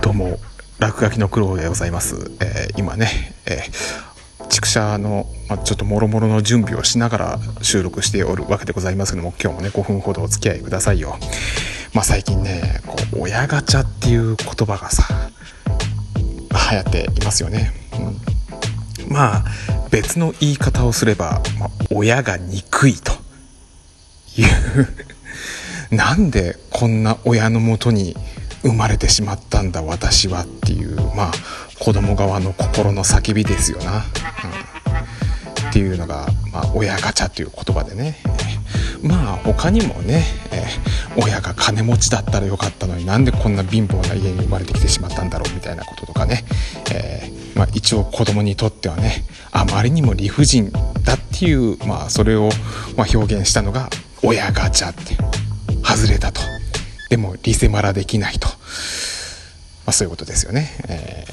どうも落書きの苦労でございます、えー、今ね、えー、畜舎の、まあ、ちょっともろもろの準備をしながら収録しておるわけでございますけども今日もね5分ほどお付き合いくださいよ。まあ最近ねこう親ガチャっていう言葉がさ流行っていますよね、うん、まあ別の言い方をすれば、まあ、親が憎いというなんでこんな親のもとに生まれてしまったんだ私はっていうまあ子供側の心の叫びですよな、うん、っていうのが、まあ、親ガチャという言葉でね。まあ他にもね、え、親が金持ちだったらよかったのになんでこんな貧乏な家に生まれてきてしまったんだろうみたいなこととかね、えー、まあ、一応子供にとってはねあまりにも理不尽だっていう、まあ、それを、ま、表現したのが親ガチャって外れたと。でもリセマラできないと、まあ、そういうことですよね、え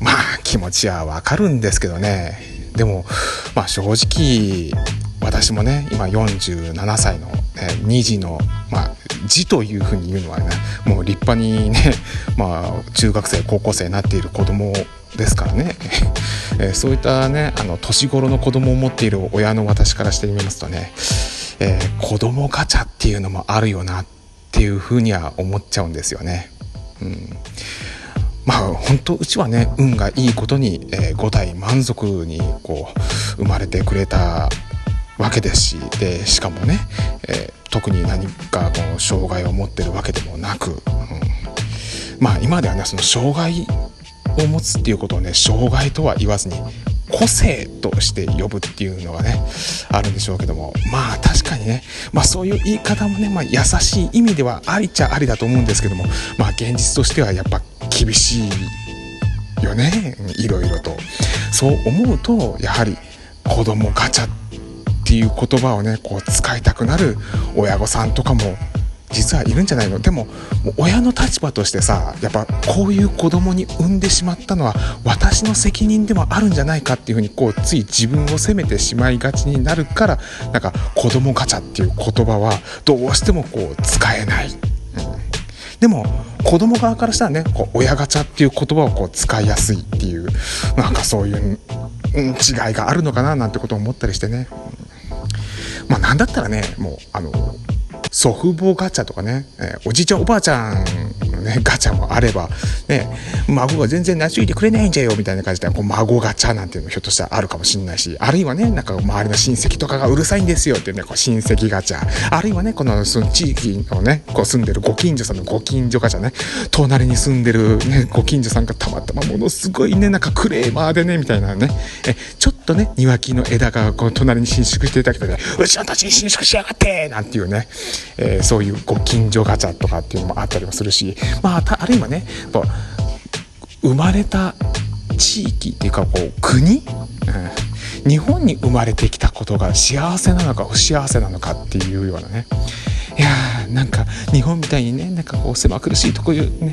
ー、まあ気持ちはわかるんですけどね。でもまあ正直私もね今47歳の、えー、2児のまあ児というふうに言うのはねもう立派にねまあ中学生高校生になっている子供ですからね、えー、そういったねあの年頃の子供を持っている親の私からしてみますとね、えー、子供ガチャっていうのもあるよなってていうふうには思っちゃうんですよね。うんまあ本当うちはね運がいいことに、えー、5体満足にこう生まれてくれたわけですしでしかもね、えー、特に何かこう障害を持ってるわけでもなく、うん、まあ今ではねその障害を持つっていうことをね障害とは言わずに個性として呼ぶっていうのがねあるんでしょうけども。まあ確かにね、まあ、そういう言い方もね、まあ、優しい意味ではありちゃありだと思うんですけども。まあ現実としてはやっぱ厳しいよね。いろいろと。そう思うとやはり子供ガチャっていう言葉をねこう使いたくなる親御さんとかも実はいるんじゃないの？でも親の立場としてさやっぱこういう子供に産んでしまったのは私の責任でもあるんじゃないかっていうふうにこうつい自分を責めてしまいがちになるからなんか子供ガチャっていう言葉はどうしてもこう使えない。でも子供側からしたらねこう親ガチャっていう言葉をこう使いやすいっていうなんかそういう、違いがあるのかななんてことを思ったりしてね、まあなんだったらねもうあの祖父母ガチャとかね、えー、おじいちゃんおばあちゃん。ねガチャもあれば、ね、孫が全然懐いてくれないんじゃよみたいな感じでこう孫ガチャなんていうのもひょっとしたらあるかもしれないしあるいはねなんか周りの親戚とかがうるさいんですよっていうねこう親戚ガチャ。あるいはねこのその地域のねこう住んでるご近所さんのご近所ガチャね隣に住んでる、ね、ご近所さんがたまたまものすごいねなんかクレーマーでねみたいなね。えちょっとね庭木の枝がこう隣に伸縮していただけどねうちの土地に伸縮しやがってなんていうね。えー、そういうご近所ガチャとかっていうのもあったりもするし、まあ、あるいはねやっぱ生まれた地域っていうかこう国、うん、日本に生まれてきたことが幸せなのか不幸せなのかっていうようなね。いやーなんか日本みたいにねなんかこう狭苦しいとこいうね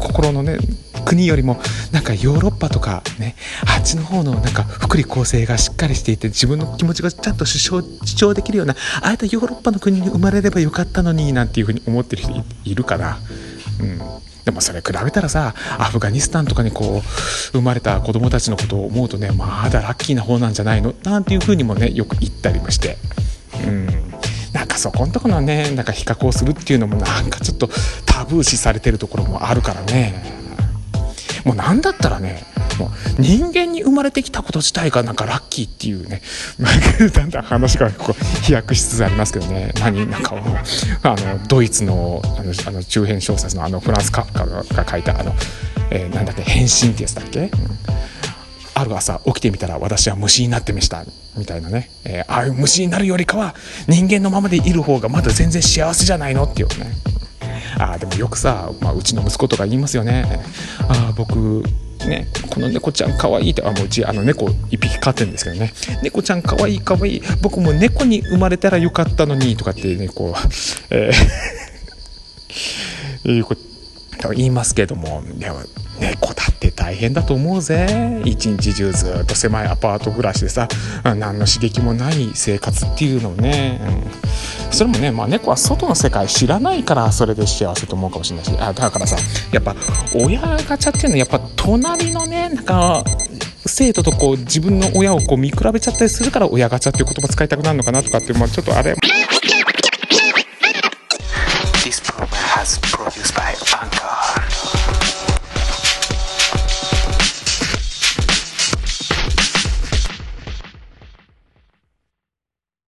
心のね国よりもなんかヨーロッパとかねあっちの方のなんか福利厚生がしっかりしていて自分の気持ちがちゃんと主張主張できるようなああいったヨーロッパの国に生まれればよかったのになんていうふうに思ってる人いるかな。うん。でもそれ比べたらさアフガニスタンとかにこう生まれた子供たちのことを思うとねまだラッキーな方なんじゃないの？なんていうふうにもねよく言ったりもして。うん。なんかそこんとこのねなんか比較をするっていうのもなんかちょっとタブー視されてるところもあるからね。もう何だったらねも人間に生まれてきたこと自体がなんかラッキーっていうね。だんだん話がこう飛躍しつつありますけどね。何なんかあのドイツのあのあの中編小説のあのフランスカフカが書いたあの、えー、なんだっけ変身ってやつだっけ、うん。ある朝起きてみたら私は虫になってました。みたいなね、えー、ああいう虫になるよりかは人間のままでいる方がまだ全然幸せじゃないの？っていうね。ああでもよくさ、まあ、うちの息子とか言いますよね。ああ僕ね、この猫ちゃんかわいいってあもううちあの猫1匹飼ってるんですけどね。猫ちゃんかわいいかわい。い僕も猫に生まれたらよかったのにとかってねこう、えー、いうこと言いますけども。いや猫だって大変だと思うぜ。一日中ずっと狭いアパート暮らしでさ何の刺激もない生活っていうのをね、うん、それもね、まあ、猫は外の世界知らないからそれで幸せと思うかもしれないしあだからさやっぱ親ガチャっていうのはやっぱ隣のねなんか生徒とこう自分の親をこう見比べちゃったりするから親ガチャっていう言葉使いたくなるのかなとかって、まあ、ちょっとあれ